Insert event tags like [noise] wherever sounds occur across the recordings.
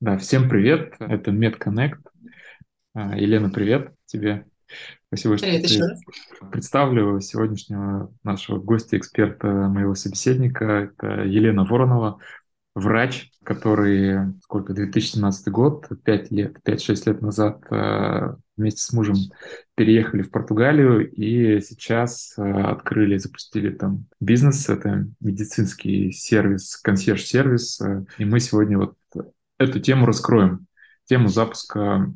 Да, всем привет. Это MedConnect. А, Елена, привет тебе. Спасибо, что Привет ты еще раз. представлю сегодняшнего нашего гостя-эксперта, моего собеседника. Это Елена Воронова, врач, который, сколько, 2017 год, 5 лет, 5-6 лет назад а, вместе с мужем переехали в Португалию и сейчас а, открыли, запустили там бизнес. Это медицинский сервис, консьерж-сервис. И мы сегодня вот эту тему раскроем, тему запуска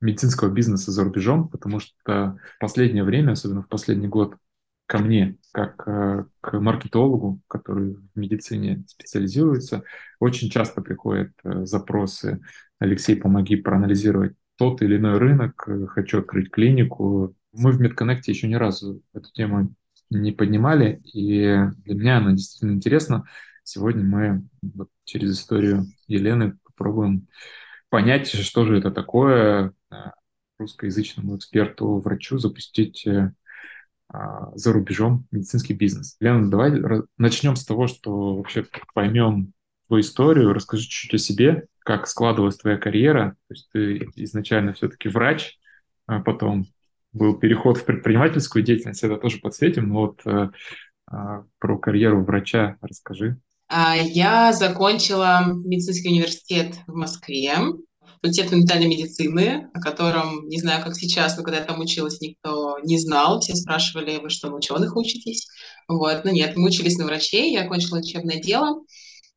медицинского бизнеса за рубежом, потому что в последнее время, особенно в последний год, ко мне, как э, к маркетологу, который в медицине специализируется, очень часто приходят э, запросы «Алексей, помоги проанализировать тот или иной рынок, э, хочу открыть клинику». Мы в Медконнекте еще ни разу эту тему не поднимали, и для меня она действительно интересна. Сегодня мы вот через историю Елены попробуем понять, что же это такое э, русскоязычному эксперту, врачу запустить э, а, за рубежом медицинский бизнес. Лена, давай начнем с того, что вообще поймем твою историю, расскажи чуть-чуть о себе, как складывалась твоя карьера. То есть ты изначально все-таки врач, а потом был переход в предпринимательскую деятельность, это тоже подсветим, но вот э, а, про карьеру врача расскажи. А, я закончила медицинский университет в Москве, факультет фундаментальной медицины, о котором, не знаю, как сейчас, но когда я там училась, никто не знал. Все спрашивали, вы что, на ученых учитесь? Вот, но нет, мы учились на врачей, я окончила учебное дело.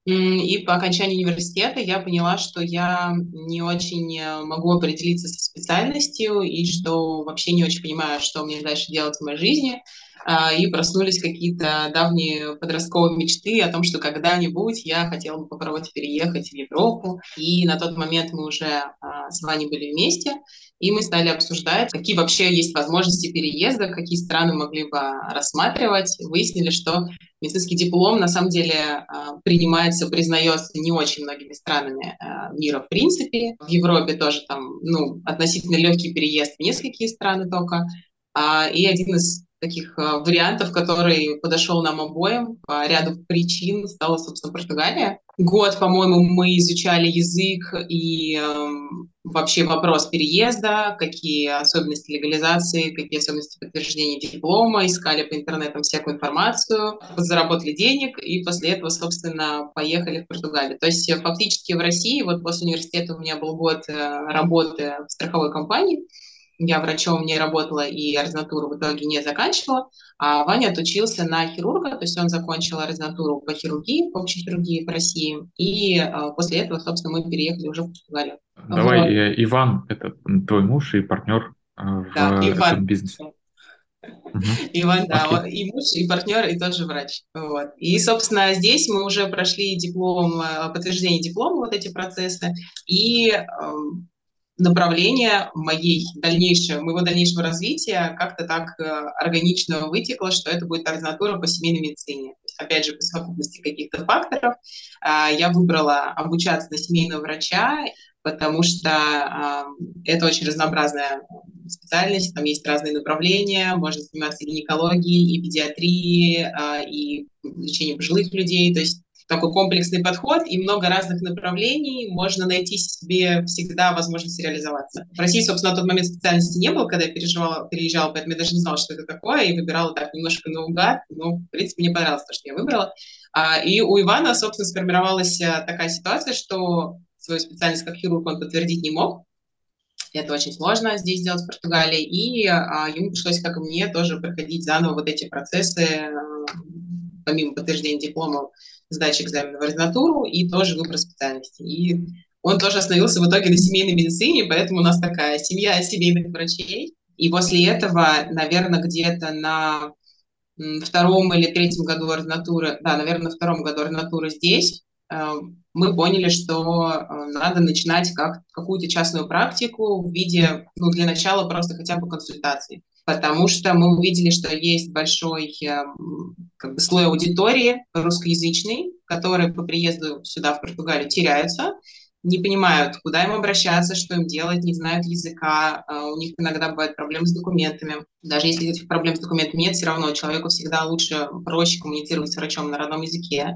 И по окончании университета я поняла, что я не очень э, могу определиться со специальностью и что вообще не очень понимаю, что мне дальше делать в моей жизни. А, и проснулись какие-то давние подростковые мечты о том, что когда-нибудь я хотела бы попробовать переехать в Европу. И на тот момент мы уже а, с Ваней были вместе, и мы стали обсуждать, какие вообще есть возможности переезда, какие страны могли бы рассматривать. Выяснили, что медицинский диплом на самом деле а, принимается, признается не очень многими странами мира в принципе. В Европе тоже там ну, относительно легкий переезд в несколькие страны только. И один из таких э, вариантов, который подошел нам обоим по ряду причин, стала, собственно, Португалия. Год, по-моему, мы изучали язык и э, вообще вопрос переезда, какие особенности легализации, какие особенности подтверждения диплома, искали по интернетам всякую информацию, заработали денег и после этого, собственно, поехали в Португалию. То есть фактически в России, вот после университета у меня был год э, работы в страховой компании, я врачом не работала и ординатуру в итоге не заканчивала, а Ваня отучился на хирурга, то есть он закончил ординатуру по хирургии, по общей хирургии в России, и э, после этого, собственно, мы переехали уже в Португалию. Давай, вот. Э, Иван, это твой муж и партнер э, в да, Иван. этом бизнесе. Угу. Иван, да, okay. он и муж, и партнер, и тот же врач. Вот. И, собственно, здесь мы уже прошли диплом, подтверждение диплома, вот эти процессы, и эм, направление моей дальнейшего, моего дальнейшего развития как-то так э, органично вытекло, что это будет ординатура по семейной медицине. То есть, опять же, по совокупности каких-то факторов э, я выбрала обучаться на семейного врача, потому что э, это очень разнообразная специальность, там есть разные направления, можно заниматься гинекологией, и педиатрией, и лечением пожилых людей, то есть такой комплексный подход и много разных направлений, можно найти себе всегда возможность реализоваться. В России, собственно, на тот момент специальности не было, когда я переживала, переезжала, поэтому я даже не знала, что это такое, и выбирала так немножко наугад, но, в принципе, мне понравилось то, что я выбрала. А, и у Ивана, собственно, сформировалась э, такая ситуация, что свою специальность как хирург он подтвердить не мог, это очень сложно здесь сделать в Португалии, и а, ему пришлось, как и мне, тоже проходить заново вот эти процессы, а, помимо подтверждения диплома, сдачи экзамена в ординатуру и тоже выбор специальности. И он тоже остановился в итоге на семейной медицине, поэтому у нас такая семья семейных врачей. И после этого, наверное, где-то на втором или третьем году ординатуры, да, наверное, на втором году ординатуры здесь, э, мы поняли, что э, надо начинать как, какую-то частную практику в виде, ну, для начала просто хотя бы консультаций потому что мы увидели, что есть большой эм, как бы, слой аудитории русскоязычный, которые по приезду сюда, в Португалию, теряются, не понимают, куда им обращаться, что им делать, не знают языка, э, у них иногда бывают проблемы с документами. Даже если этих проблем с документами нет, все равно человеку всегда лучше, проще коммуницировать с врачом на родном языке.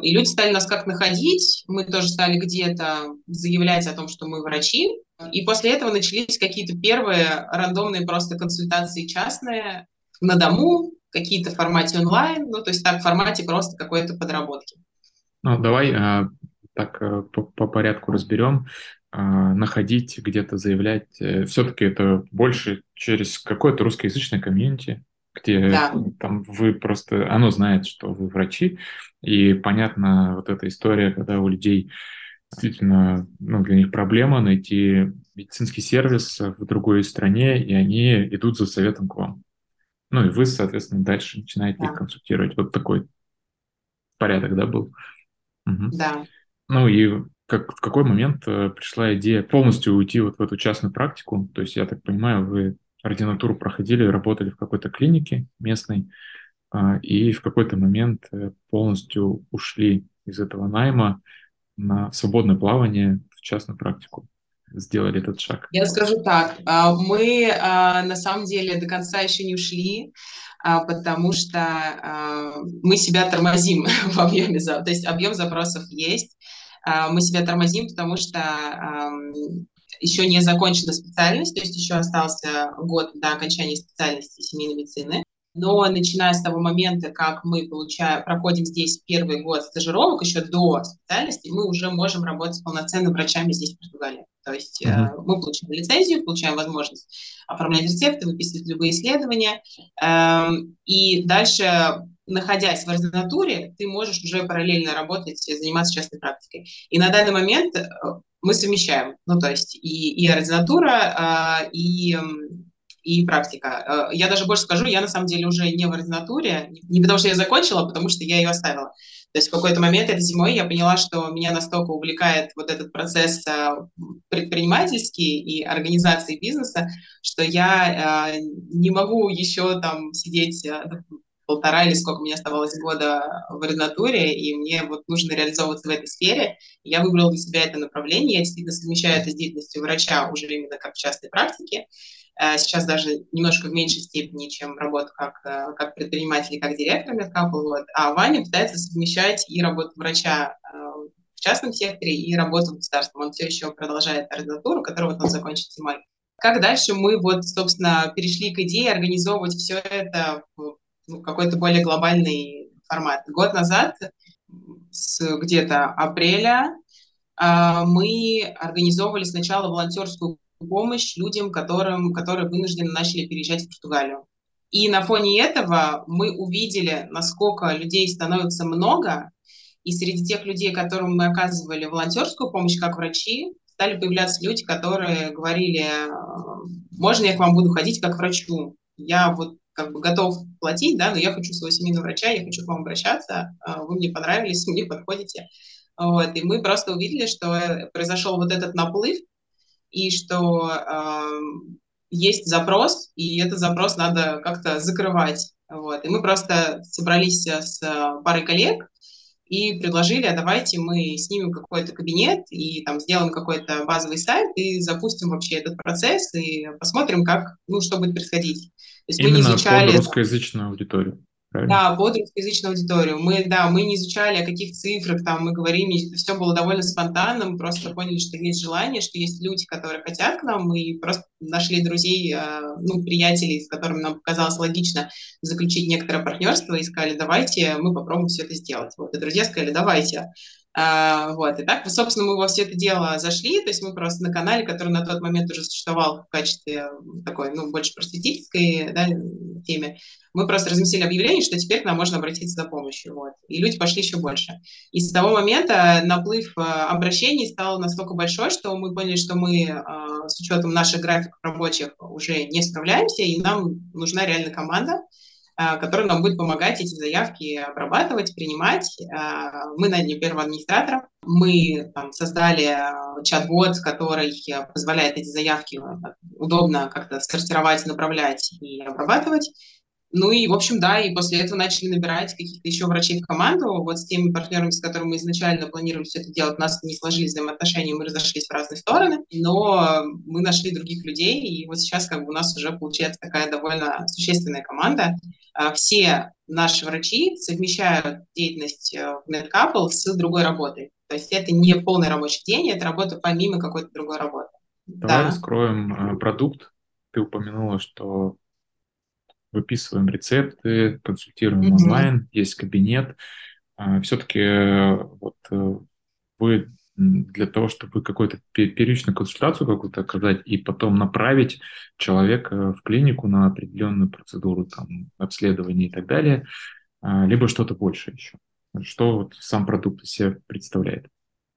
И люди стали нас как находить, мы тоже стали где-то заявлять о том, что мы врачи. И после этого начались какие-то первые рандомные просто консультации частные на дому, какие-то в формате онлайн, ну, то есть так в формате просто какой-то подработки. Ну, давай а, так э, по, по порядку разберем. А, находить, где-то заявлять. Э, Все-таки это больше через какое-то русскоязычное комьюнити, где да. там вы просто, оно знает, что вы врачи, и понятно вот эта история, когда у людей действительно, ну, для них проблема найти медицинский сервис в другой стране, и они идут за советом к вам. Ну и вы, соответственно, дальше начинаете да. их консультировать. Вот такой порядок, да, был? Угу. Да. Ну и как, в какой момент э, пришла идея полностью уйти вот в эту частную практику? То есть, я так понимаю, вы ординатуру проходили, работали в какой-то клинике местной, э, и в какой-то момент э, полностью ушли из этого найма на свободное плавание в частную практику сделали этот шаг? Я скажу так, а, мы а, на самом деле до конца еще не ушли, а, потому что мы себя тормозим [laughs] в объеме, то есть объем запросов есть, мы себя тормозим, потому что еще не закончена специальность, то есть еще остался год до окончания специальности семейной медицины. Но начиная с того момента, как мы получаем, проходим здесь первый год стажировок, еще до специальности, мы уже можем работать с полноценными врачами здесь, в Португалии. То есть uh-huh. э, мы получаем лицензию, получаем возможность оформлять рецепты, выписывать любые исследования. Э, и дальше, находясь в ординатуре, ты можешь уже параллельно работать, заниматься частной практикой. И на данный момент э, мы совмещаем, ну то есть и, и ординатура, э, и и практика. Э, я даже больше скажу, я на самом деле уже не в ординатуре, не потому что я закончила, а потому что я ее оставила. То есть в какой-то момент этой зимой я поняла, что меня настолько увлекает вот этот процесс э, предпринимательский и организации бизнеса, что я э, не могу еще там сидеть полтора или сколько мне оставалось года в ординатуре, и мне вот нужно реализовываться в этой сфере. Я выбрала для себя это направление, я действительно совмещаю это с деятельностью врача уже именно как в частной практике. Э, сейчас даже немножко в меньшей степени, чем работа как, э, как предприниматель и как директор медкапа. Вот. А Ваня пытается совмещать и работу врача э, в частном секторе, и работу в государственном. Он все еще продолжает ординатуру, которую вот он закончит зимой. Как дальше мы вот, собственно, перешли к идее организовывать все это в ну, какой-то более глобальный формат. Год назад, с где-то апреля, мы организовывали сначала волонтерскую помощь людям, которым, которые вынуждены начали переезжать в Португалию. И на фоне этого мы увидели, насколько людей становится много, и среди тех людей, которым мы оказывали волонтерскую помощь как врачи, стали появляться люди, которые говорили, можно я к вам буду ходить как врачу? Я вот как бы готов платить, да, но я хочу своего семейного врача, я хочу к вам обращаться, а, вы мне понравились, [laughs] мне подходите. Вот, и мы просто увидели, что произошел вот этот наплыв и что э, есть запрос, и этот запрос надо как-то закрывать. Вот. И мы просто собрались с парой коллег и предложили, а давайте мы снимем какой-то кабинет и там сделаем какой-то базовый сайт и запустим вообще этот процесс и посмотрим, как, ну, что будет происходить. То есть Именно мы изучали... под русскоязычную аудиторию. Правильно? Да, под русскоязычную аудиторию. Мы, да, мы не изучали, о каких цифрах там мы говорим, все было довольно спонтанно, мы просто поняли, что есть желание, что есть люди, которые хотят к нам, мы просто нашли друзей, э, ну, приятелей, с которыми нам показалось логично заключить некоторое партнерство, и сказали, давайте мы попробуем все это сделать. Вот, и друзья сказали, давайте. А, вот, и так, собственно, мы во все это дело зашли, то есть мы просто на канале, который на тот момент уже существовал в качестве такой, ну, больше просветительской да, теме, мы просто разместили объявление, что теперь к нам можно обратиться за помощью. Вот. И люди пошли еще больше. И с того момента наплыв э, обращений стал настолько большой, что мы поняли, что мы э, с учетом наших графиков рабочих уже не справляемся, и нам нужна реально команда, э, которая нам будет помогать эти заявки обрабатывать, принимать. Мы наняли первого администратора, мы там, создали чат-бот, который позволяет эти заявки удобно как-то сортировать, направлять и обрабатывать. Ну и, в общем, да, и после этого начали набирать каких-то еще врачей в команду. Вот с теми партнерами, с которыми мы изначально планировали все это делать, у нас не сложились взаимоотношения, мы разошлись в разные стороны, но мы нашли других людей, и вот сейчас как бы у нас уже получается такая довольно существенная команда. А, все наши врачи совмещают деятельность э, в NetCouple с другой работой. То есть это не полный рабочий день, это работа помимо какой-то другой работы. Давай да. раскроем э, продукт. Ты упомянула, что выписываем рецепты, консультируем mm-hmm. онлайн, есть кабинет. А, Все-таки э, вот э, вы для того, чтобы какую-то первичную консультацию какую-то оказать и потом направить человека в клинику на определенную процедуру, там, обследования и так далее, а, либо что-то больше еще. Что вот сам продукт из себя представляет?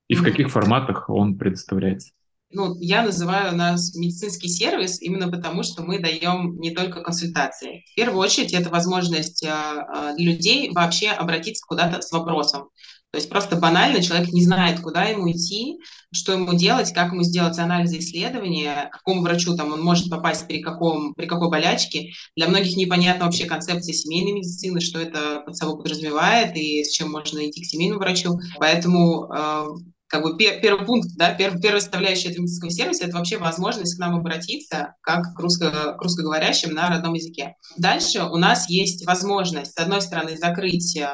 И в каких форматах он предоставляется? Ну, я называю нас медицинский сервис именно потому, что мы даем не только консультации. В первую очередь, это возможность э, для людей вообще обратиться куда-то с вопросом. То есть просто банально человек не знает, куда ему идти, что ему делать, как ему сделать анализы исследования, к какому врачу там он может попасть при, каком, при какой болячке. Для многих непонятна вообще концепция семейной медицины, что это под собой подразумевает и с чем можно идти к семейному врачу. Поэтому э, как бы пер, первый пункт, да, пер, первая составляющая медицинского сервиса – это вообще возможность к нам обратиться как к, русско, к русскоговорящим на родном языке. Дальше у нас есть возможность, с одной стороны, закрыть э,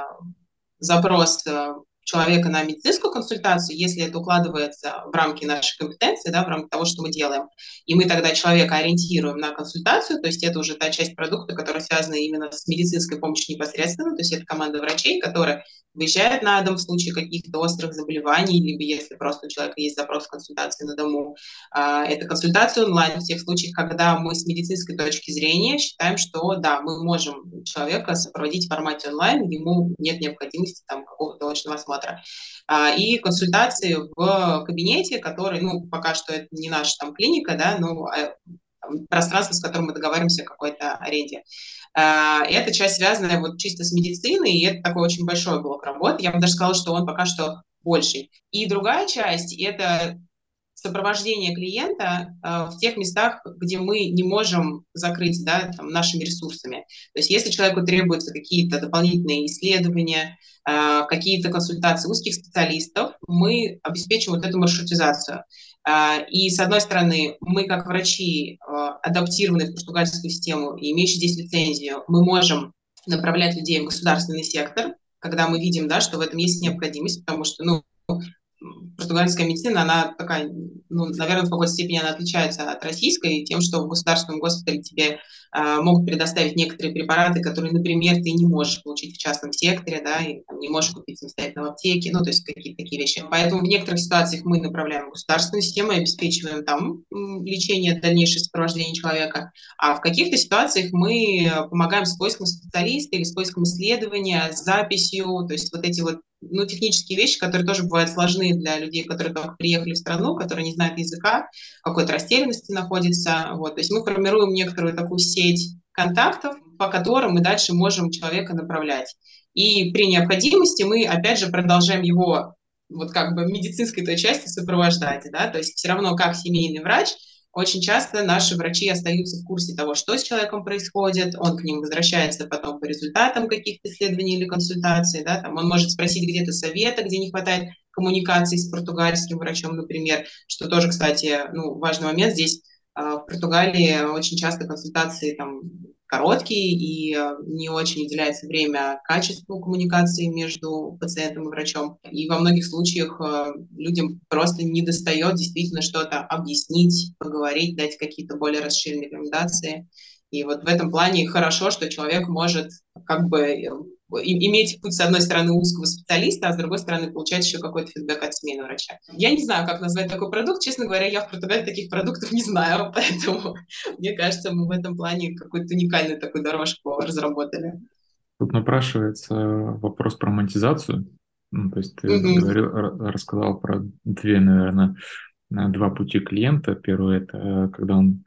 запрос э, человека на медицинскую консультацию, если это укладывается в рамки нашей компетенции, да, в рамках того, что мы делаем. И мы тогда человека ориентируем на консультацию, то есть это уже та часть продукта, которая связана именно с медицинской помощью непосредственно, то есть это команда врачей, которая выезжает на дом в случае каких-то острых заболеваний, либо если просто у человека есть запрос консультации на дому. А, это консультация онлайн в тех случаях, когда мы с медицинской точки зрения считаем, что да, мы можем человека сопроводить в формате онлайн, ему нет необходимости там какого-то очного осмотра. А, и консультации в кабинете, который, ну, пока что это не наша там клиника, да, но а, пространство, с которым мы договариваемся о какой-то аренде. А, эта часть связана вот чисто с медициной, и это такой очень большой блок работы. Я бы даже сказала, что он пока что больший. И другая часть – это сопровождение клиента э, в тех местах, где мы не можем закрыть да, там, нашими ресурсами. То есть если человеку требуются какие-то дополнительные исследования, э, какие-то консультации узких специалистов, мы обеспечим вот эту маршрутизацию. Э, и, с одной стороны, мы, как врачи, э, адаптированные в португальскую систему и имеющие здесь лицензию, мы можем направлять людей в государственный сектор, когда мы видим, да, что в этом есть необходимость, потому что, ну, португальская медицина, она такая, ну, наверное, в какой-то степени она отличается от российской тем, что в государственном госпитале тебе могут предоставить некоторые препараты, которые, например, ты не можешь получить в частном секторе, да, и там, не можешь купить самостоятельно в аптеке, ну, то есть какие-то такие вещи. Поэтому в некоторых ситуациях мы направляем в государственную систему и обеспечиваем там лечение, дальнейшее сопровождение человека, а в каких-то ситуациях мы помогаем с поиском специалиста или с поиском исследования, с записью, то есть вот эти вот ну, технические вещи, которые тоже бывают сложны для людей, которые только приехали в страну, которые не знают языка, какой-то растерянности находятся. Вот. То есть мы формируем некоторую такую сеть контактов, по которым мы дальше можем человека направлять. И при необходимости мы, опять же, продолжаем его вот как бы медицинской той части сопровождать, да, то есть все равно как семейный врач – очень часто наши врачи остаются в курсе того, что с человеком происходит, он к ним возвращается потом по результатам каких-то исследований или консультаций, да, там он может спросить где-то совета, где не хватает коммуникации с португальским врачом, например, что тоже, кстати, ну, важный момент здесь, в Португалии очень часто консультации там короткий и э, не очень уделяется время качеству коммуникации между пациентом и врачом. И во многих случаях э, людям просто не достает действительно что-то объяснить, поговорить, дать какие-то более расширенные рекомендации. И вот в этом плане хорошо, что человек может как бы э, иметь путь, с одной стороны, узкого специалиста, а с другой стороны, получать еще какой-то фидбэк от семейного врача. Я не знаю, как назвать такой продукт. Честно говоря, я в Португалии таких продуктов не знаю, [laughs] поэтому мне кажется, мы в этом плане какую-то уникальную такую дорожку разработали. Тут напрашивается вопрос про монетизацию. Ну, то есть ты mm-hmm. говорил, рассказал про две, наверное, два пути клиента. Первый – это когда он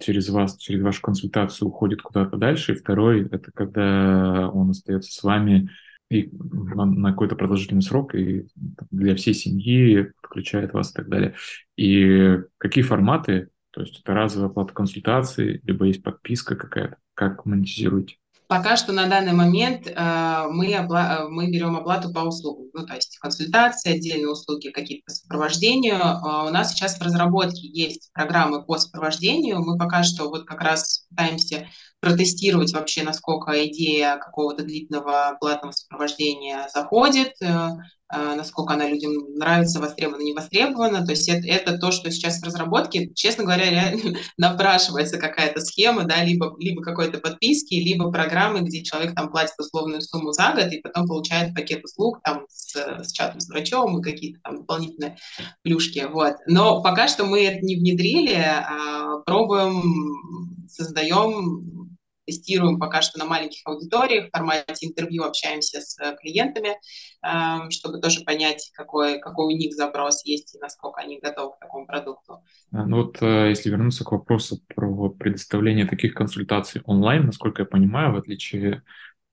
через вас, через вашу консультацию уходит куда-то дальше. И второй – это когда он остается с вами и на, на какой-то продолжительный срок и для всей семьи подключает вас и так далее. И какие форматы? То есть это разовая оплата консультации, либо есть подписка какая-то? как монетизируете? Пока что на данный момент э, мы, опла- э, мы берем оплату по услугам, ну, то есть консультации, отдельные услуги какие-то по сопровождению. Э, у нас сейчас в разработке есть программы по сопровождению. Мы пока что вот как раз пытаемся протестировать вообще, насколько идея какого-то длительного платного сопровождения заходит, э, насколько она людям нравится, востребована, не востребована. То есть это, это то, что сейчас в разработке, честно говоря, реально [laughs] напрашивается какая-то схема, да, либо, либо какой-то подписки, либо программы, где человек там платит условную сумму за год и потом получает пакет услуг там с, с чатом с врачом и какие-то там дополнительные плюшки. Вот. Но пока что мы это не внедрили, а пробуем, создаем тестируем пока что на маленьких аудиториях, в формате интервью общаемся с э, клиентами, эм, чтобы тоже понять, какой, какой у них запрос есть и насколько они готовы к такому продукту. А, ну вот э, если вернуться к вопросу про предоставление таких консультаций онлайн, насколько я понимаю, в отличие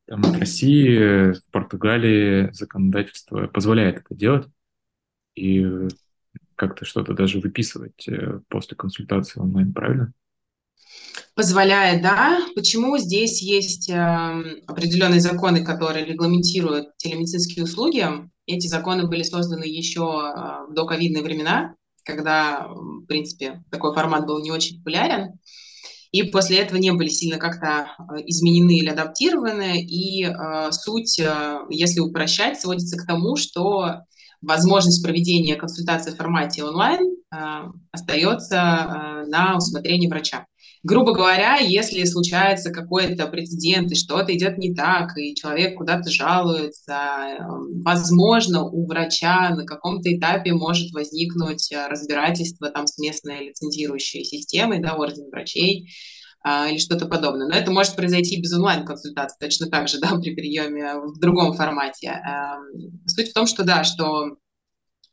там, от России, в Португалии законодательство позволяет это делать и как-то что-то даже выписывать э, после консультации онлайн, правильно? Позволяет, да. Почему здесь есть э, определенные законы, которые регламентируют телемедицинские услуги? Эти законы были созданы еще э, в доковидные времена, когда, в принципе, такой формат был не очень популярен. И после этого не были сильно как-то э, изменены или адаптированы. И э, суть, э, если упрощать, сводится к тому, что возможность проведения консультации в формате онлайн э, остается э, на усмотрение врача грубо говоря, если случается какой-то прецедент, и что-то идет не так, и человек куда-то жалуется, эм, возможно, у врача на каком-то этапе может возникнуть э, разбирательство там с местной лицензирующей системой, да, орден врачей, а, или что-то подобное. Но это может произойти без онлайн-консультации, точно так же, [laughs] да, при приеме в другом формате. Эм, суть в том, что да, что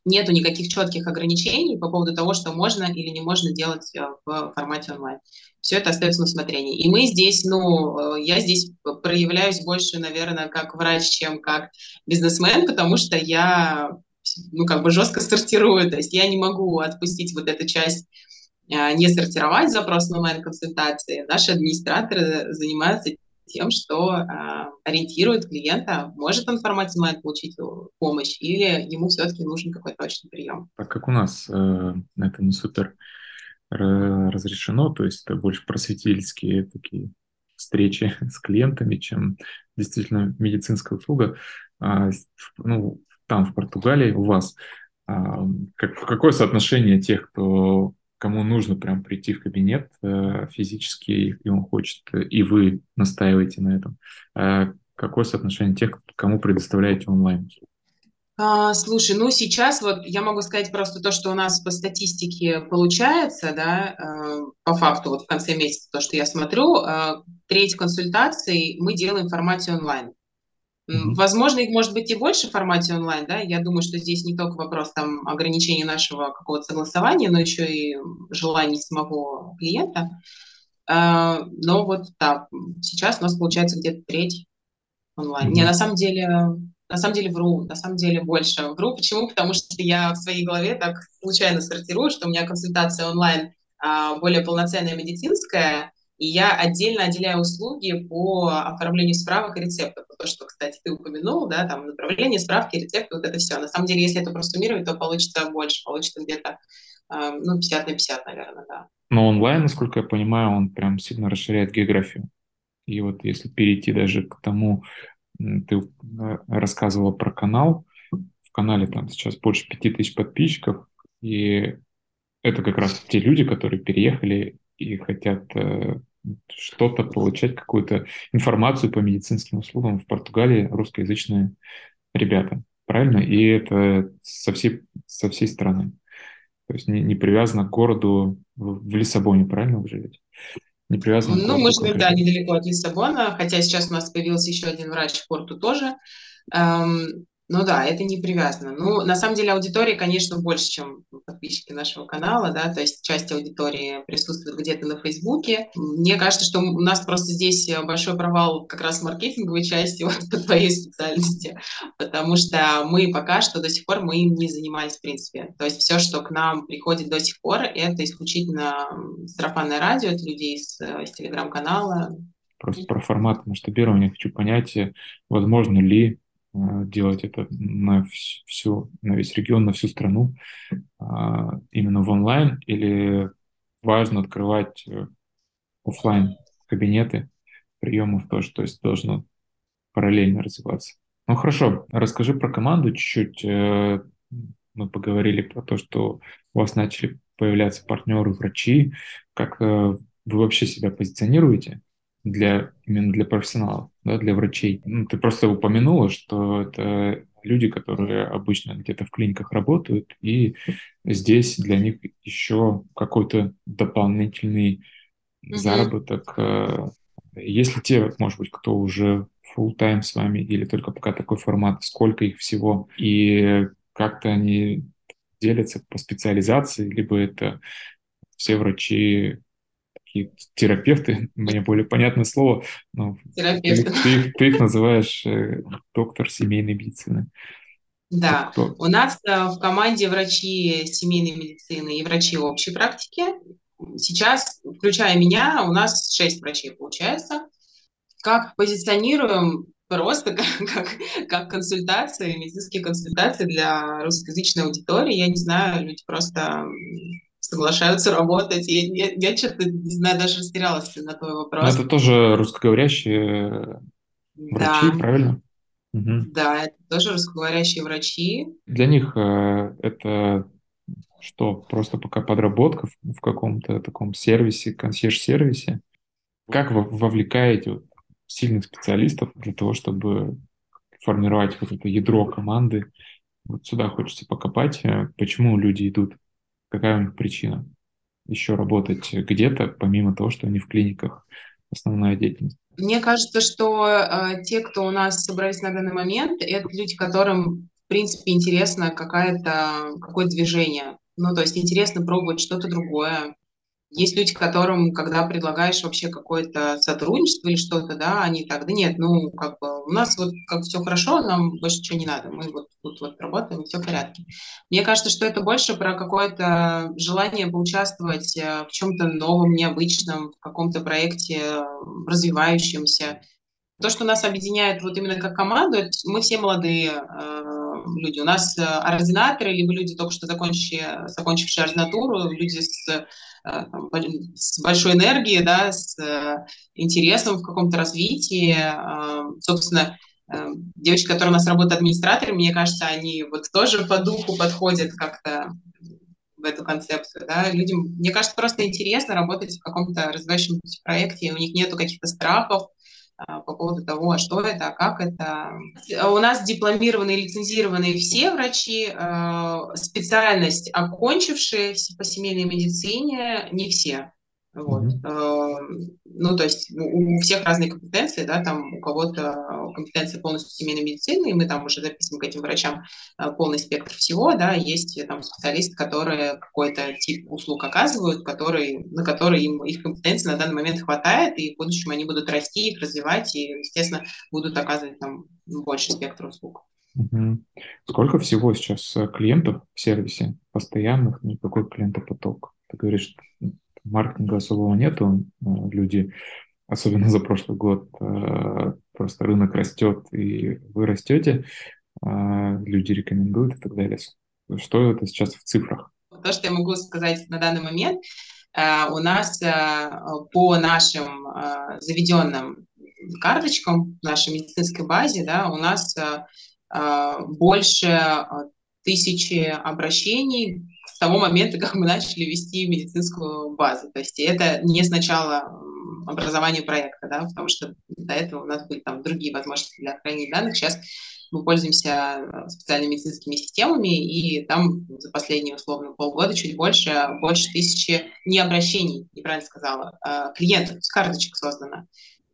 нету никаких четких ограничений по поводу того, что можно или не можно делать э, в формате онлайн. Все это остается на усмотрение. И мы здесь, ну, э, я здесь проявляюсь больше, наверное, как врач, чем как бизнесмен, потому что я, ну, как бы жестко сортирую, то есть я не могу отпустить вот эту часть э, не сортировать запрос на онлайн-консультации. Наши администраторы занимаются тем, что э, ориентирует клиента, может он в формате онлайн получить помощь или ему все-таки нужен какой-то точный прием. Так как у нас э, это не супер разрешено, то есть это больше просветительские такие встречи [laughs] с клиентами, чем действительно медицинская услуга. А, ну, там, в Португалии, у вас, а, как, какое соотношение тех, кто кому нужно прям прийти в кабинет э, физически, и он хочет, и вы настаиваете на этом. Э, какое соотношение тех, кому предоставляете онлайн? А, слушай, ну сейчас вот я могу сказать просто то, что у нас по статистике получается, да, э, по факту вот в конце месяца то, что я смотрю, э, треть консультаций мы делаем в формате онлайн. Mm-hmm. Возможно, их может быть и больше в формате онлайн, да. Я думаю, что здесь не только вопрос там ограничения нашего какого-то согласования, но еще и желаний самого клиента. А, но вот да, сейчас у нас получается где-то треть онлайн. Mm-hmm. Не, на самом деле, на самом деле вру, на самом деле больше вру. Почему? Потому что я в своей голове так случайно сортирую, что у меня консультация онлайн а, более полноценная медицинская, и я отдельно отделяю услуги по оформлению справок и рецептов. То, что, кстати, ты упомянул, да, там направление, справки, рецепты, вот это все. На самом деле, если это просуммировать, то получится больше, получится где-то э, ну, 50 на 50, наверное, да. Но онлайн, насколько я понимаю, он прям сильно расширяет географию. И вот если перейти даже к тому, ты э, рассказывала про канал, в канале там сейчас больше 5000 подписчиков, и это как раз те люди, которые переехали и хотят э, что-то получать, какую-то информацию по медицинским услугам в Португалии русскоязычные ребята. Правильно? И это со всей, со всей страны. То есть не, не привязано к городу в, в Лиссабоне, правильно вы живете? Не привязано ну, мы живем, да, недалеко от Лиссабона, хотя сейчас у нас появился еще один врач в Порту тоже. Эм, ну да, это не привязано. Ну, на самом деле аудитория, конечно, больше, чем подписчики нашего канала, да, то есть часть аудитории присутствует где-то на Фейсбуке. Мне кажется, что у нас просто здесь большой провал как раз маркетинговой части [laughs] вот, по твоей специальности, потому что мы пока что до сих пор мы им не занимались в принципе. То есть все, что к нам приходит до сих пор, это исключительно сарафанное радио от людей с, с телеграм-канала, просто про формат масштабирования хочу понять, возможно ли делать это на всю, на весь регион, на всю страну, именно в онлайн, или важно открывать офлайн кабинеты приемов тоже, то есть должно параллельно развиваться. Ну хорошо, расскажи про команду чуть-чуть. Э, мы поговорили про то, что у вас начали появляться партнеры, врачи. Как э, вы вообще себя позиционируете для именно для профессионалов, да, для врачей? Ну, ты просто упомянула, что это люди, которые обычно где-то в клиниках работают, и здесь для них еще какой-то дополнительный mm-hmm. заработок. Э, если те, может быть, кто уже full time с вами или только пока такой формат, сколько их всего и как-то они делятся по специализации, либо это все врачи терапевты, мне более понятное слово, но терапевты. Ты, ты, их, ты их называешь э, доктор семейной медицины. Да, кто? у нас э, в команде врачи семейной медицины и врачи общей практики. Сейчас, включая меня, у нас шесть врачей получается. Как позиционируем? Просто [laughs] как, как, как консультации, медицинские консультации для русскоязычной аудитории. Я не знаю, люди просто соглашаются работать. Я, я, я что-то, не знаю, даже растерялась на твой вопрос. Но это тоже русскоговорящие врачи, да. правильно? Угу. Да, это тоже русскоговорящие врачи. Для них э, это что, просто пока подработка в, в каком-то таком сервисе, консьерж-сервисе? Как вы вовлекаете сильных специалистов для того, чтобы формировать вот это ядро команды. Вот сюда хочется покопать. Э, почему люди идут? Какая у них причина? Еще работать где-то, помимо того, что они в клиниках основная деятельность. Мне кажется, что э, те, кто у нас собрались на данный момент, это люди, которым, в принципе, интересно какое-то какое движение. Ну, то есть интересно пробовать что-то другое, есть люди, которым, когда предлагаешь вообще какое-то сотрудничество или что-то, да, они так, да нет, ну, как бы у нас вот как все хорошо, нам больше ничего не надо, мы вот тут вот работаем, все в порядке. Мне кажется, что это больше про какое-то желание поучаствовать э, в чем-то новом, необычном, в каком-то проекте э, развивающемся. То, что нас объединяет вот именно как команду, мы все молодые э, люди. У нас ординаторы, либо люди, только что закончившие, закончившие ординатуру, люди с Э, с большой энергией, да, с э, интересом в каком-то развитии. Э, собственно, девочки, которые у нас работают администраторами, мне кажется, они вот тоже по духу подходят как-то в эту концепцию, да, людям, мне кажется, просто интересно работать в каком-то развивающемся проекте, у них нету каких-то страхов, по поводу того, а что это, а как это. У нас дипломированные, лицензированные все врачи, а, специальность окончившие по семейной медицине не все. Вот. Mm-hmm. Ну, то есть у всех разные компетенции, да, там у кого-то компетенция полностью семейной медицины, и мы там уже записываем к этим врачам э, полный спектр всего, да, есть там специалисты, которые какой-то тип услуг оказывают, который, на которые им их компетенции на данный момент хватает, и в будущем они будут расти, их развивать, и, естественно, будут оказывать там больше спектр услуг. Угу. Сколько всего сейчас э, клиентов в сервисе постоянных, никакой клиентопоток? Ты говоришь, маркетинга особого нету. Э, люди, особенно за прошлый год, э, просто рынок растет, и вы растете, э, люди рекомендуют и так далее. Что это сейчас в цифрах? То, что я могу сказать на данный момент, у нас по нашим заведенным карточкам, нашей медицинской базе, да, у нас больше тысячи обращений того момента, [laughs] как мы начали вести медицинскую базу. То есть это не сначала образования проекта, да, потому что до этого у нас были там другие возможности для хранения данных. Сейчас мы пользуемся э, специальными медицинскими системами, и там за последние, условно, полгода, чуть больше, больше тысячи не обращений, неправильно сказала, а клиентов, с карточек создано.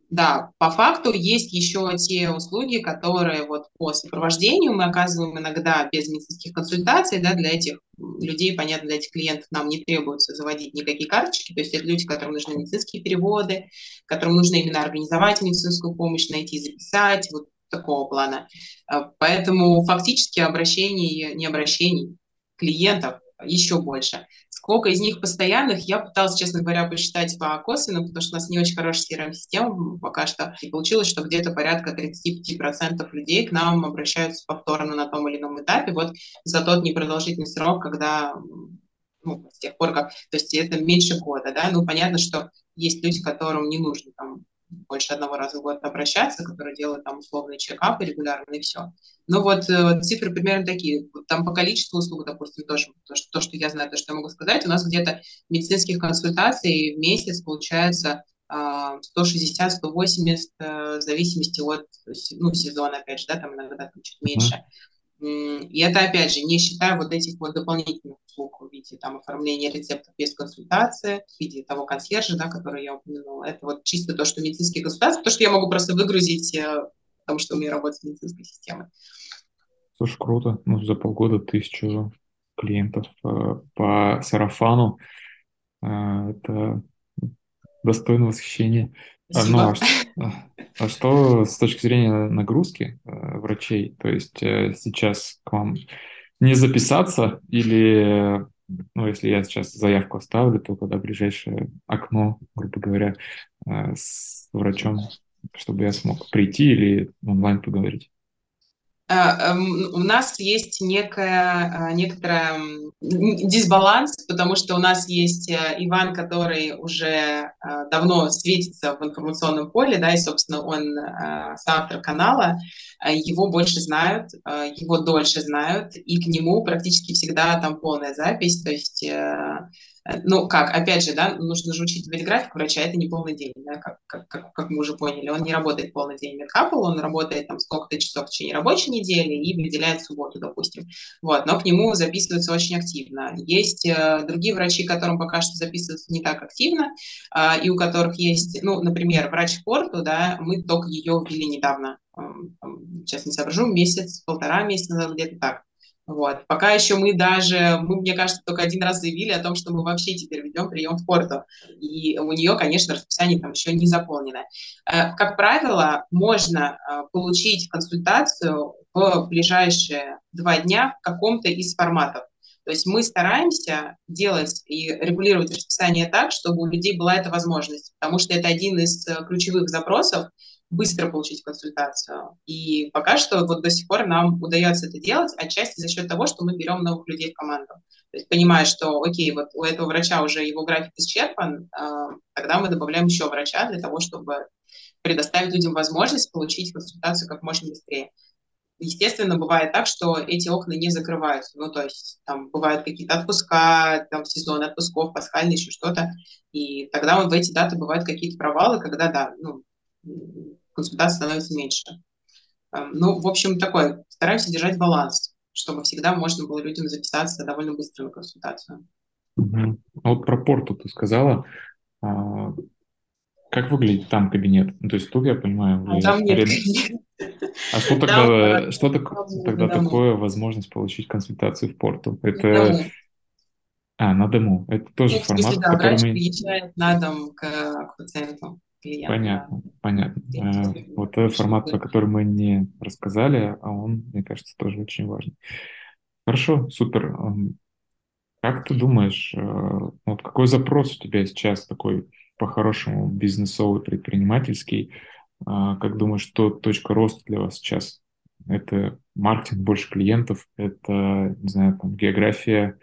Да, по факту есть еще те услуги, которые вот по сопровождению мы оказываем иногда без медицинских консультаций, да, для этих людей, понятно, для этих клиентов нам не требуется заводить никакие карточки, то есть это люди, которым нужны медицинские переводы, которым нужно именно организовать медицинскую помощь, найти, записать, вот такого плана. А, поэтому фактически обращений, не обращений, клиентов еще больше. Сколько из них постоянных, я пыталась, честно говоря, посчитать по косвенно, потому что у нас не очень хорошая CRM-система пока что. И получилось, что где-то порядка 35% людей к нам обращаются повторно на том или ином этапе, вот за тот непродолжительный срок, когда ну, с тех пор, как, то есть это меньше года, да, ну, понятно, что есть люди, которым не нужно там больше одного раза в год обращаться, которые делают там условные чекапы регулярно и все. Ну вот э, цифры примерно такие. Там по количеству услуг, допустим, тоже то, что, то, что я знаю, то, что я могу сказать, у нас где-то медицинских консультаций в месяц получается 160-180 э, в зависимости от ну, сезона, опять же, да, там иногда там чуть меньше. Mm-hmm. И это, опять же, не считая вот этих вот дополнительных услуг в виде там, оформления рецептов без консультации, в виде того консьержа, да, который я упомянула. Это вот чисто то, что медицинские консультации, то, что я могу просто выгрузить, э, потому что у меня работает с медицинской системой. Слушай, круто. Ну, за полгода тысячу клиентов э, по сарафану. Э, это достойно восхищения. Ну, а, [laughs] а, а что с точки зрения нагрузки э, врачей? То есть э, сейчас к вам не записаться или, ну, если я сейчас заявку оставлю, то когда ближайшее окно, грубо говоря, э, с врачом, чтобы я смог прийти или онлайн поговорить? А, эм, у нас есть некая, а, некоторая дисбаланс, потому что у нас есть э, Иван, который уже давно светится в информационном поле, да, и, собственно, он соавтор канала, его больше знают, его дольше знают, и к нему практически всегда там полная запись, то есть э, ну, как, опять же, да, нужно же учитывать график врача, это не полный день, да, как, как, как, как мы уже поняли. Он не работает полный день медкапл, он работает там сколько-то часов в течение рабочей недели и выделяет субботу, допустим. Вот, но к нему записываются очень активно. Есть э, другие врачи, которым пока что записываются не так активно, э, и у которых есть, ну, например, врач спорту, да, мы только ее ввели недавно, э, сейчас не соображу, месяц, полтора месяца назад, где-то так. Вот. Пока еще мы даже, мы, мне кажется, только один раз заявили о том, что мы вообще теперь ведем прием в порту. И у нее, конечно, расписание там еще не заполнено. Э, как правило, можно э, получить консультацию в ближайшие два дня в каком-то из форматов. То есть мы стараемся делать и регулировать расписание так, чтобы у людей была эта возможность, потому что это один из э, ключевых запросов, быстро получить консультацию. И пока что вот до сих пор нам удается это делать, отчасти за счет того, что мы берем новых людей в команду. То есть понимая, что, окей, вот у этого врача уже его график исчерпан, э, тогда мы добавляем еще врача для того, чтобы предоставить людям возможность получить консультацию как можно быстрее. Естественно, бывает так, что эти окна не закрываются. Ну, то есть там бывают какие-то отпуска, там сезон отпусков, пасхальный, еще что-то. И тогда в эти даты бывают какие-то провалы, когда, да, ну, консультаций становится меньше. Эм, ну, в общем, такой, стараемся держать баланс, чтобы всегда можно было людям записаться довольно быстро на консультацию. Угу. Вот про порту ты сказала. А, как выглядит там кабинет? Ну, то есть тут, я понимаю, вы... А там нет. А что тогда, да, что так, тогда такое возможность получить консультацию в порту? Это... А, на дому. Это тоже Нет, формат, да, который мы... приезжает на дом к пациенту клиента. Понятно, понятно. Э, вот формат, про который мы не рассказали, а он, мне кажется, тоже очень важный. Хорошо, супер. Как ты думаешь, э, вот какой запрос у тебя сейчас такой по-хорошему бизнесовый, предпринимательский? Э, как думаешь, что точка роста для вас сейчас? Это маркетинг, больше клиентов, это, не знаю, там, география,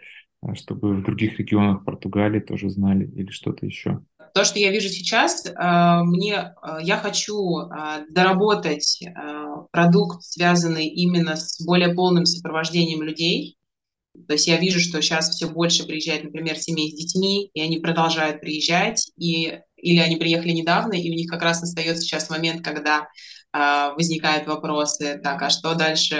чтобы в других регионах Португалии тоже знали или что-то еще? То, что я вижу сейчас, э, мне, э, я хочу э, доработать продукт, связанный именно с более полным сопровождением людей. То есть я вижу, что сейчас все больше приезжает, например, семей с детьми, и они продолжают приезжать, и, или они приехали недавно, и у них как раз настает сейчас момент, когда возникают вопросы, так, а что дальше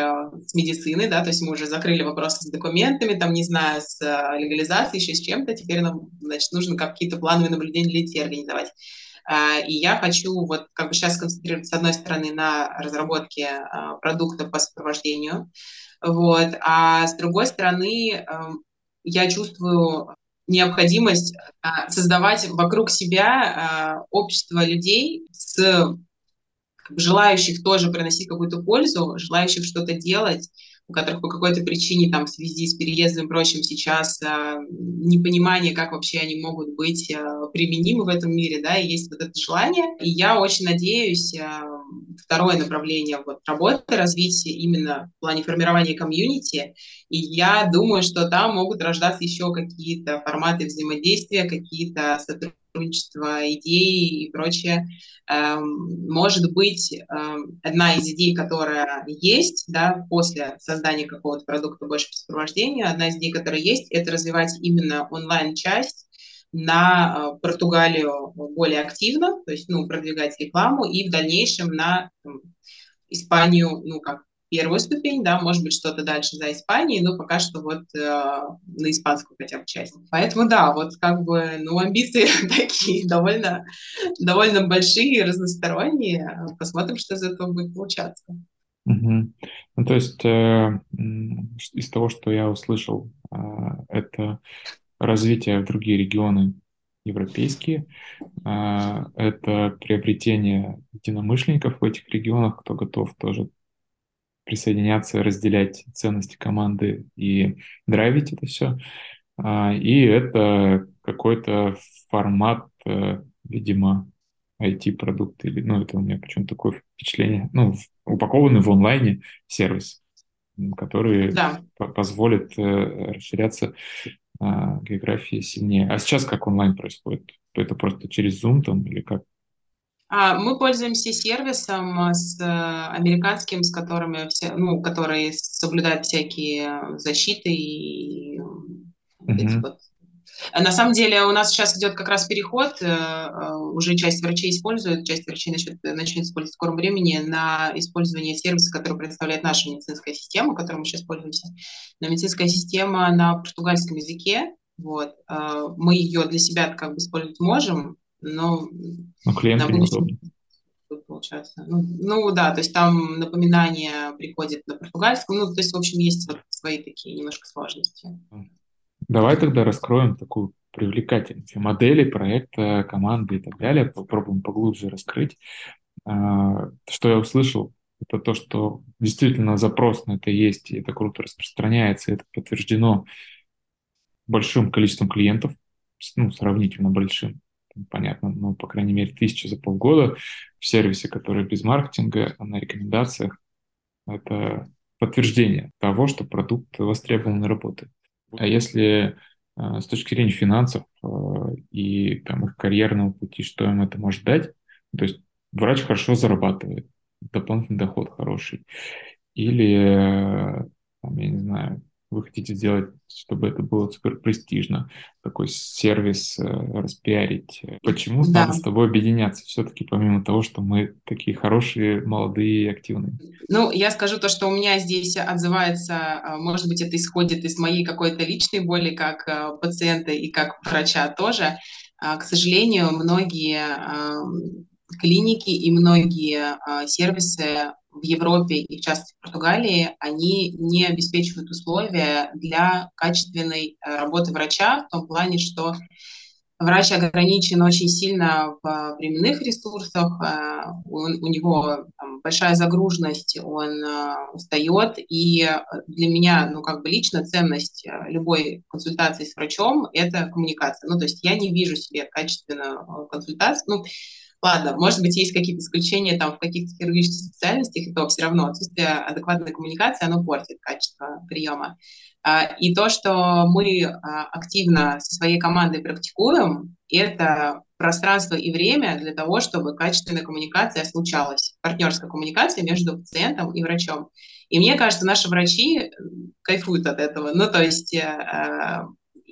с медициной, да, то есть мы уже закрыли вопросы с документами, там, не знаю, с а, легализацией, еще с чем-то, теперь нам, значит, нужно какие-то плановые наблюдения детей организовать. А, и я хочу вот как бы сейчас концентрироваться, с одной стороны, на разработке продукта по сопровождению, вот, а с другой стороны, я чувствую необходимость создавать вокруг себя общество людей с желающих тоже приносить какую-то пользу, желающих что-то делать, у которых по какой-то причине, там, в связи с переездом и прочим, сейчас а, непонимание, как вообще они могут быть а, применимы в этом мире, да, и есть вот это желание. И я очень надеюсь, а, второе направление вот, работы, развития именно в плане формирования комьюнити, и я думаю, что там могут рождаться еще какие-то форматы взаимодействия, какие-то сотрудничества сотрудничество, идеи и прочее. Эм, может быть, эм, одна из идей, которая есть да, после создания какого-то продукта больше по сопровождению, одна из идей, которая есть, это развивать именно онлайн-часть, на э, Португалию более активно, то есть, ну, продвигать рекламу, и в дальнейшем на Испанию, ну, как первую ступень, да, может быть, что-то дальше за Испанией, но пока что вот э, на испанскую хотя бы часть. Поэтому да, вот как бы, ну, амбиции [laughs] такие довольно, довольно большие, разносторонние. Посмотрим, что из этого будет получаться. Угу. Ну, то есть э, из того, что я услышал, э, это развитие в другие регионы европейские, э, это приобретение единомышленников в этих регионах, кто готов тоже присоединяться, разделять ценности команды и драйвить это все. А, и это какой-то формат, э, видимо, IT-продукт, или, ну, это у меня почему-то такое впечатление, ну, упакованный в онлайне сервис, который да. позволит э, расширяться а, географии сильнее. А сейчас как онлайн происходит? Это просто через Zoom там или как? А, мы пользуемся сервисом а, с э, американским, с которыми все, ну, который соблюдает всякие защиты и mm-hmm. вот. На самом деле у нас сейчас идет как раз переход, э, э, уже часть врачей использует, часть врачей начнет, начнет использовать в скором времени на использование сервиса, который представляет наша медицинская система, которой мы сейчас пользуемся. Но медицинская система на португальском языке, вот, мы ее для себя как бы использовать можем, но... Ну, клиенту неудобно. Получается. Ну, ну да, то есть там напоминание приходит на португальском, ну то есть в общем есть вот свои такие немножко сложности. Давай тогда раскроем такую привлекательность модели, проекта, команды и так далее, попробуем поглубже раскрыть. А, что я услышал, это то, что действительно запрос на это есть, и это круто распространяется, и это подтверждено большим количеством клиентов, ну, сравнительно большим понятно, ну, по крайней мере, тысяча за полгода в сервисе, который без маркетинга, а на рекомендациях. Это подтверждение того, что продукт востребован и работает. А если э, с точки зрения финансов э, и там, их карьерного пути, что им это может дать, то есть врач хорошо зарабатывает, дополнительный доход хороший, или, э, там, я не знаю, вы хотите сделать, чтобы это было супер престижно, такой сервис э, распиарить. Почему да. надо с тобой объединяться все-таки, помимо того, что мы такие хорошие, молодые и активные? Ну, я скажу то, что у меня здесь отзывается, а, может быть, это исходит из моей какой-то личной боли как э, пациента и как врача тоже. А, к сожалению, многие клиники и многие а, сервисы в Европе и в частности в Португалии, они не обеспечивают условия для качественной э, работы врача в том плане, что врач ограничен очень сильно в временных ресурсах, э, у, у него там, большая загруженность, он э, устает, и для меня, ну, как бы лично ценность любой консультации с врачом – это коммуникация. Ну, то есть я не вижу себе качественную консультацию, ну, Ладно, может быть, есть какие-то исключения там в каких-то хирургических специальностях, и то все равно отсутствие адекватной коммуникации, оно портит качество приема. А, и то, что мы а, активно со своей командой практикуем, это пространство и время для того, чтобы качественная коммуникация случалась, партнерская коммуникация между пациентом и врачом. И мне кажется, наши врачи кайфуют от этого. Ну, то есть э,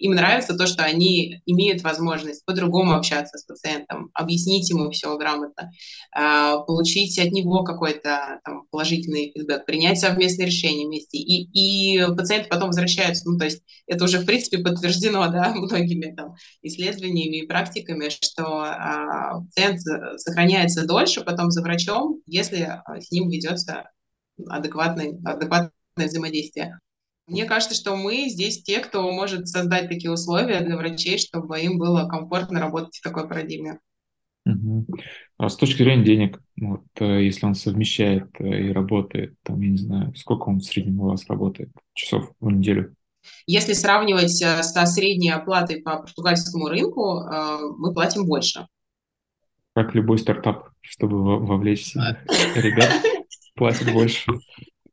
им нравится то, что они имеют возможность по-другому общаться с пациентом, объяснить ему все грамотно, а, получить от него какой-то там, положительный фидбэк, принять совместное решение вместе. И, и пациенты потом возвращаются. Ну, то есть это уже, в принципе, подтверждено [laughs] да, многими там, исследованиями и практиками, что а, пациент сохраняется дольше потом за врачом, если а, с ним ведется адекватное, адекватное взаимодействие. Мне кажется, что мы здесь те, кто может создать такие условия для врачей, чтобы им было комфортно работать в такой парадигме. Угу. А с точки зрения денег, вот, э, если он совмещает э, и работает, там, я не знаю, сколько он в среднем у вас работает часов в неделю? Если сравнивать э, со средней оплатой по португальскому рынку, мы платим больше. Как любой стартап, чтобы вовлечь ребят, платит больше.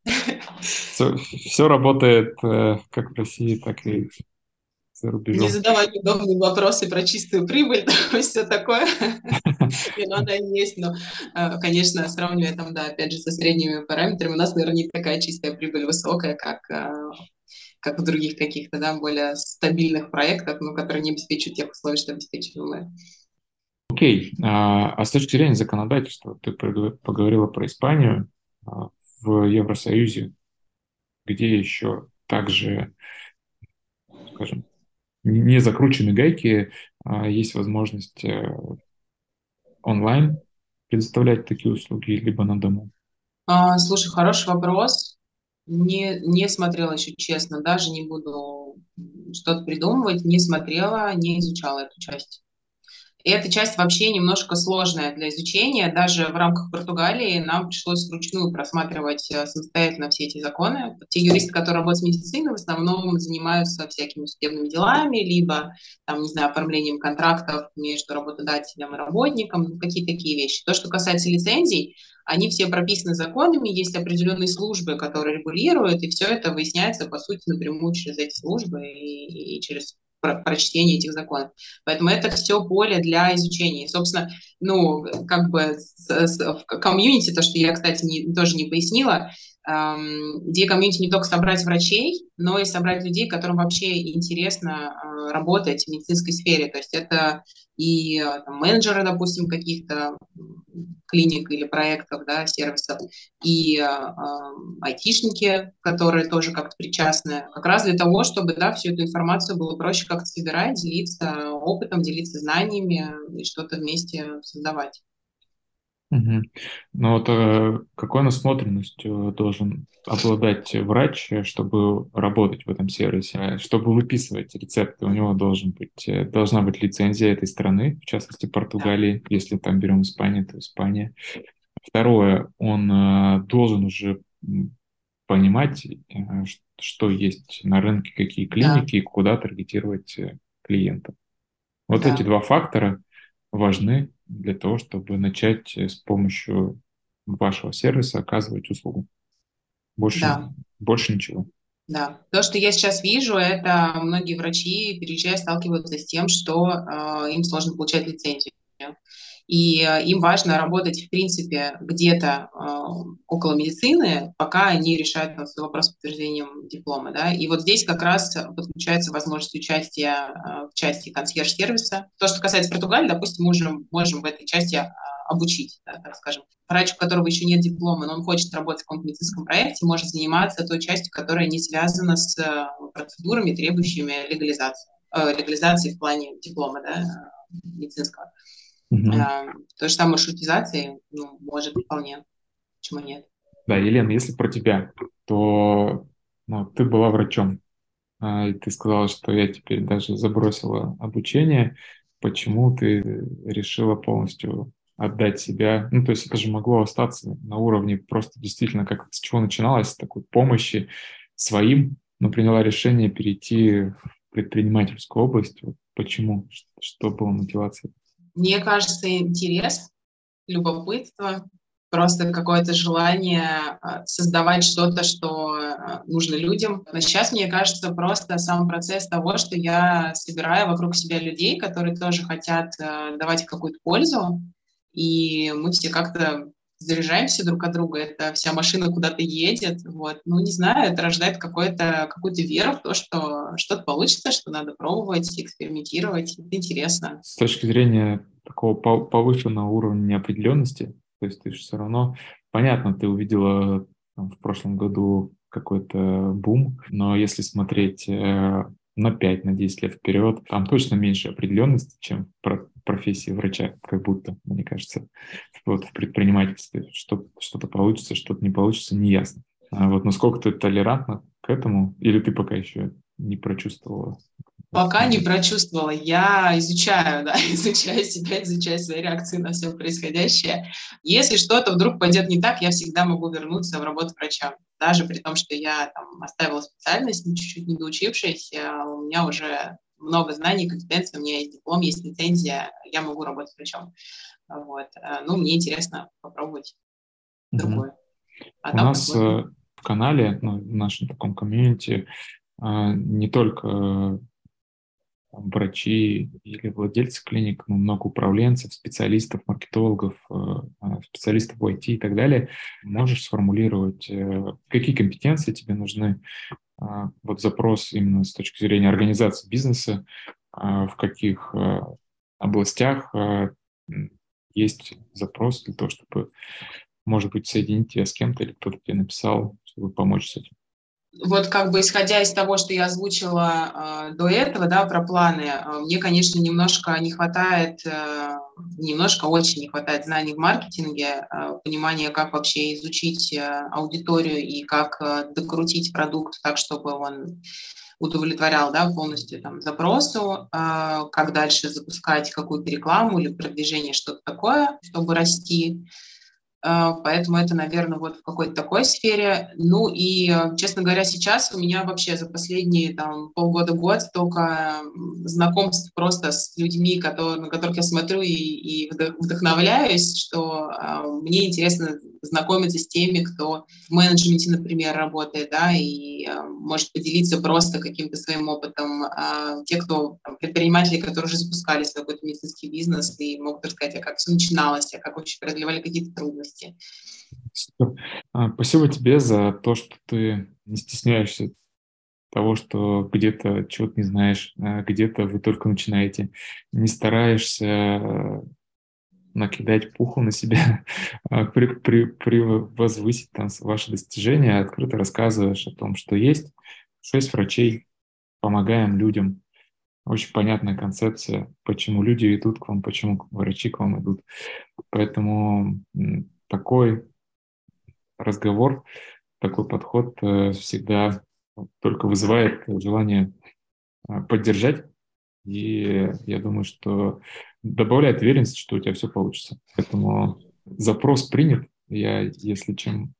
[laughs] Все, все работает как в России, так и за рубежом. Не задавать удобные вопросы про чистую прибыль, [laughs] все такое. [laughs] Не надо есть, но, э, конечно, сравнивая там, да, опять же, со средними параметрами, у нас, наверное, не такая чистая прибыль высокая, как э, как в других каких-то, да, более стабильных проектах, но которые не обеспечивают тех условий, что обеспечиваем мы. Окей. Okay. А, а с точки зрения законодательства, ты поговорила про Испанию а, в Евросоюзе, где еще также, скажем, не закручены гайки, а есть возможность э, онлайн предоставлять такие услуги, либо на дому? А, слушай, хороший вопрос. Не, не смотрела еще, честно, даже не буду что-то придумывать, не смотрела, не изучала эту часть. И эта часть вообще немножко сложная для изучения. Даже в рамках Португалии нам пришлось вручную просматривать э, самостоятельно все эти законы. Те юристы, которые работают с медициной, в основном занимаются всякими судебными делами, либо, там, не знаю, оформлением контрактов между работодателем и работником, ну, какие-то такие вещи. То, что касается лицензий, они все прописаны законами, есть определенные службы, которые регулируют, и все это выясняется, по сути, напрямую через эти службы и, и через про прочтение этих законов. Поэтому это все поле для изучения. И, собственно, ну, как бы в комьюнити, то, что я, кстати, не, тоже не пояснила, эм, идея комьюнити не только собрать врачей, но и собрать людей, которым вообще интересно э, работать в медицинской сфере. То есть это и э, там, менеджеры, допустим, каких-то клиник или проектов, да, сервисов, и э, айтишники, которые тоже как-то причастны, как раз для того, чтобы, да, всю эту информацию было проще как-то собирать, делиться опытом, делиться знаниями и что-то вместе создавать. Угу. Ну вот э, какой насмотренностью должен обладать врач, чтобы работать в этом сервисе? Чтобы выписывать рецепты, у него должен быть, э, должна быть лицензия этой страны, в частности Португалии, если там берем Испанию, то Испания. Второе, он э, должен уже понимать, что есть на рынке, какие клиники да. и куда таргетировать клиентов. Вот да. эти два фактора важны для того, чтобы начать э, с помощью вашего сервиса оказывать услугу. Больше, да. больше ничего. Да, то, что я сейчас вижу, это многие врачи, переезжая, сталкиваются с тем, что э, им сложно получать лицензию и э, им важно работать, в принципе, где-то э, около медицины, пока они решают там, свой вопрос с подтверждением диплома. Да? И вот здесь как раз подключается возможность участия э, в части консьерж-сервиса. То, что касается Португалии, допустим, мы уже можем в этой части э, обучить, да, так скажем. Врач, у которого еще нет диплома, но он хочет работать в каком-то медицинском проекте, может заниматься той частью, которая не связана с э, процедурами, требующими легализации, э, легализации в плане диплома да, медицинского. Угу. А, то же самое маршрутизации, ну, может, вполне. Почему нет? Да, Елена, если про тебя, то ну, ты была врачом, а, и ты сказала, что я теперь даже забросила обучение. Почему ты решила полностью отдать себя? Ну, то есть это же могло остаться на уровне просто действительно, как с чего начиналось, такой помощи своим, но приняла решение перейти в предпринимательскую область. Почему? Что было мотивацией? Мне кажется, интерес, любопытство, просто какое-то желание а, создавать что-то, что а, нужно людям. Но сейчас, мне кажется, просто сам процесс того, что я собираю вокруг себя людей, которые тоже хотят а, давать какую-то пользу, и мы все как-то заряжаемся друг от друга, это вся машина куда-то едет, вот, ну, не знаю, это рождает какую-то какую-то веру в то, что что-то получится, что надо пробовать, экспериментировать, это интересно. С точки зрения такого повышенного уровня неопределенности, то есть ты же все равно, понятно, ты увидела там, в прошлом году какой-то бум, но если смотреть э, на 5, на 10 лет вперед, там точно меньше определенности, чем в профессии врача, как будто, мне кажется, вот в предпринимательстве. Что, что-то получится, что-то не получится, не ясно. А вот насколько ты толерантна к этому, или ты пока еще не прочувствовала Пока не прочувствовала. Я изучаю, да, [laughs] изучаю себя, изучаю свои реакции на все происходящее. Если что-то вдруг пойдет не так, я всегда могу вернуться в работу врача. Даже при том, что я там оставила специальность, чуть-чуть не доучившись, э, у меня уже много знаний, компетенций, у меня есть диплом, есть лицензия, я могу работать врачом. Вот. Э, ну, мне интересно попробовать другое. А у нас посмотрим. Э, в канале, ну, в нашем таком комьюнити, не только врачи или владельцы клиник, ну, много управленцев, специалистов, маркетологов, э, специалистов в IT и так далее. Можешь сформулировать, э, какие компетенции тебе нужны, вот запрос именно с точки зрения организации бизнеса, а, в каких э, областях есть запрос для того, чтобы, может быть, соединить тебя с кем-то или кто-то тебе написал, чтобы помочь с этим вот как бы исходя из того, что я озвучила э, до этого, да, про планы, э, мне, конечно, немножко не хватает, э, немножко очень не хватает знаний в маркетинге, э, понимания, как вообще изучить э, аудиторию и как э, докрутить продукт так, чтобы он удовлетворял да, полностью там, запросу, э, как дальше запускать какую-то рекламу или продвижение, что-то такое, чтобы расти. А, поэтому это, наверное, вот в какой-то такой сфере. Ну и, э, честно говоря, сейчас у меня вообще за последние там, полгода-год только знакомств просто с людьми, которые, на которых я смотрю и, и вдохновляюсь, что э, мне интересно знакомиться с теми, кто в менеджменте, например, работает, да, и э, может поделиться просто каким-то своим опытом. Э, те, кто там, предприниматели, которые уже запускали свой какой-то медицинский бизнес и могут рассказать, а как все начиналось, а как вообще преодолевали какие-то трудности области. А, спасибо тебе за то, что ты не стесняешься того, что где-то чего-то не знаешь, а где-то вы только начинаете, не стараешься э, накидать пуху на себя, [laughs] а при, при, при возвысить там ваши достижения, открыто рассказываешь о том, что есть. Шесть врачей, помогаем людям. Очень понятная концепция, почему люди идут к вам, почему врачи к вам идут. Поэтому такой разговор, такой подход э, всегда только вызывает желание э, поддержать. И я думаю, что добавляет уверенность, что у тебя все получится. Поэтому запрос принят. Я, если чем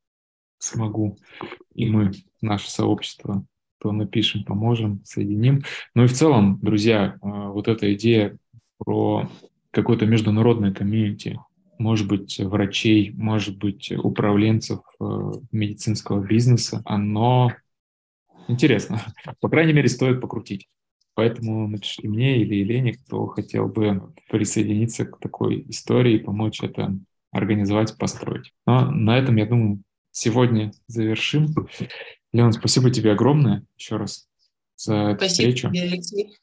смогу, и мы, наше сообщество, то напишем, поможем, соединим. Ну и в целом, друзья, э, вот эта идея про какое-то международное комьюнити, может быть, врачей, может быть, управленцев э, медицинского бизнеса, оно интересно. По крайней мере, стоит покрутить. Поэтому напишите мне или Елене, кто хотел бы присоединиться к такой истории и помочь это организовать, построить. Но на этом, я думаю, сегодня завершим. Леон, спасибо тебе огромное еще раз за спасибо встречу. Тебе, Алексей.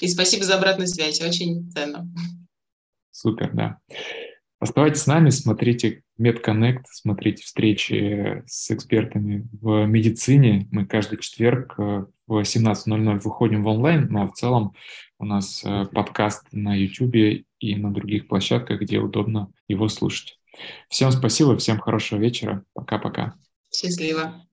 И спасибо за обратную связь, очень ценно. Супер, да. Оставайтесь с нами, смотрите MedConnect, смотрите встречи с экспертами в медицине. Мы каждый четверг э, в 17.00 выходим в онлайн, но в целом у нас э, подкаст на YouTube и на других площадках, где удобно его слушать. Всем спасибо, всем хорошего вечера. Пока-пока. Счастливо.